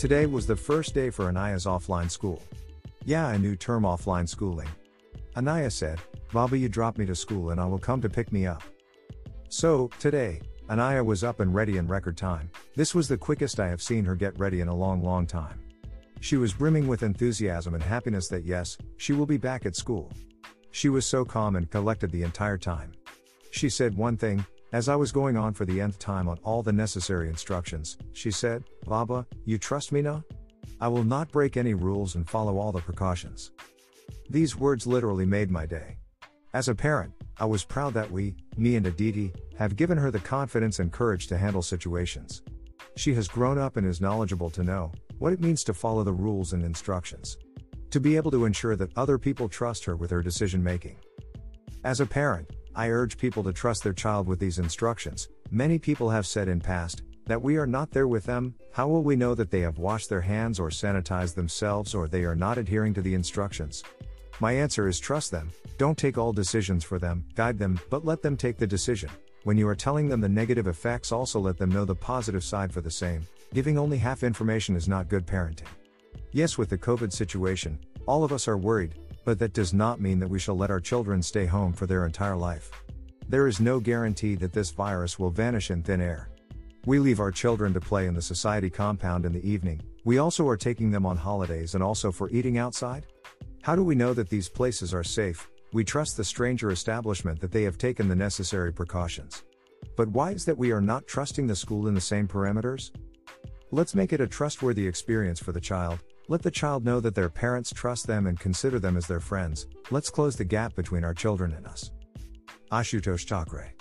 Today was the first day for Anaya's offline school. Yeah, a new term offline schooling. Anaya said, Baba, you drop me to school and I will come to pick me up. So, today, Anaya was up and ready in record time. This was the quickest I have seen her get ready in a long, long time. She was brimming with enthusiasm and happiness that yes, she will be back at school. She was so calm and collected the entire time. She said one thing, as I was going on for the nth time on all the necessary instructions, she said, Baba, you trust me now? I will not break any rules and follow all the precautions. These words literally made my day. As a parent, I was proud that we, me and Aditi, have given her the confidence and courage to handle situations. She has grown up and is knowledgeable to know what it means to follow the rules and instructions. To be able to ensure that other people trust her with her decision making. As a parent, I urge people to trust their child with these instructions. Many people have said in past that we are not there with them. How will we know that they have washed their hands or sanitized themselves or they are not adhering to the instructions? My answer is trust them. Don't take all decisions for them, guide them, but let them take the decision. When you are telling them the negative effects, also let them know the positive side for the same. Giving only half information is not good parenting. Yes, with the COVID situation, all of us are worried, but that does not mean that we shall let our children stay home for their entire life. There is no guarantee that this virus will vanish in thin air. We leave our children to play in the society compound in the evening, we also are taking them on holidays and also for eating outside? How do we know that these places are safe? We trust the stranger establishment that they have taken the necessary precautions. But why is that we are not trusting the school in the same parameters? Let's make it a trustworthy experience for the child, let the child know that their parents trust them and consider them as their friends. Let's close the gap between our children and us. Ashutosh Thackeray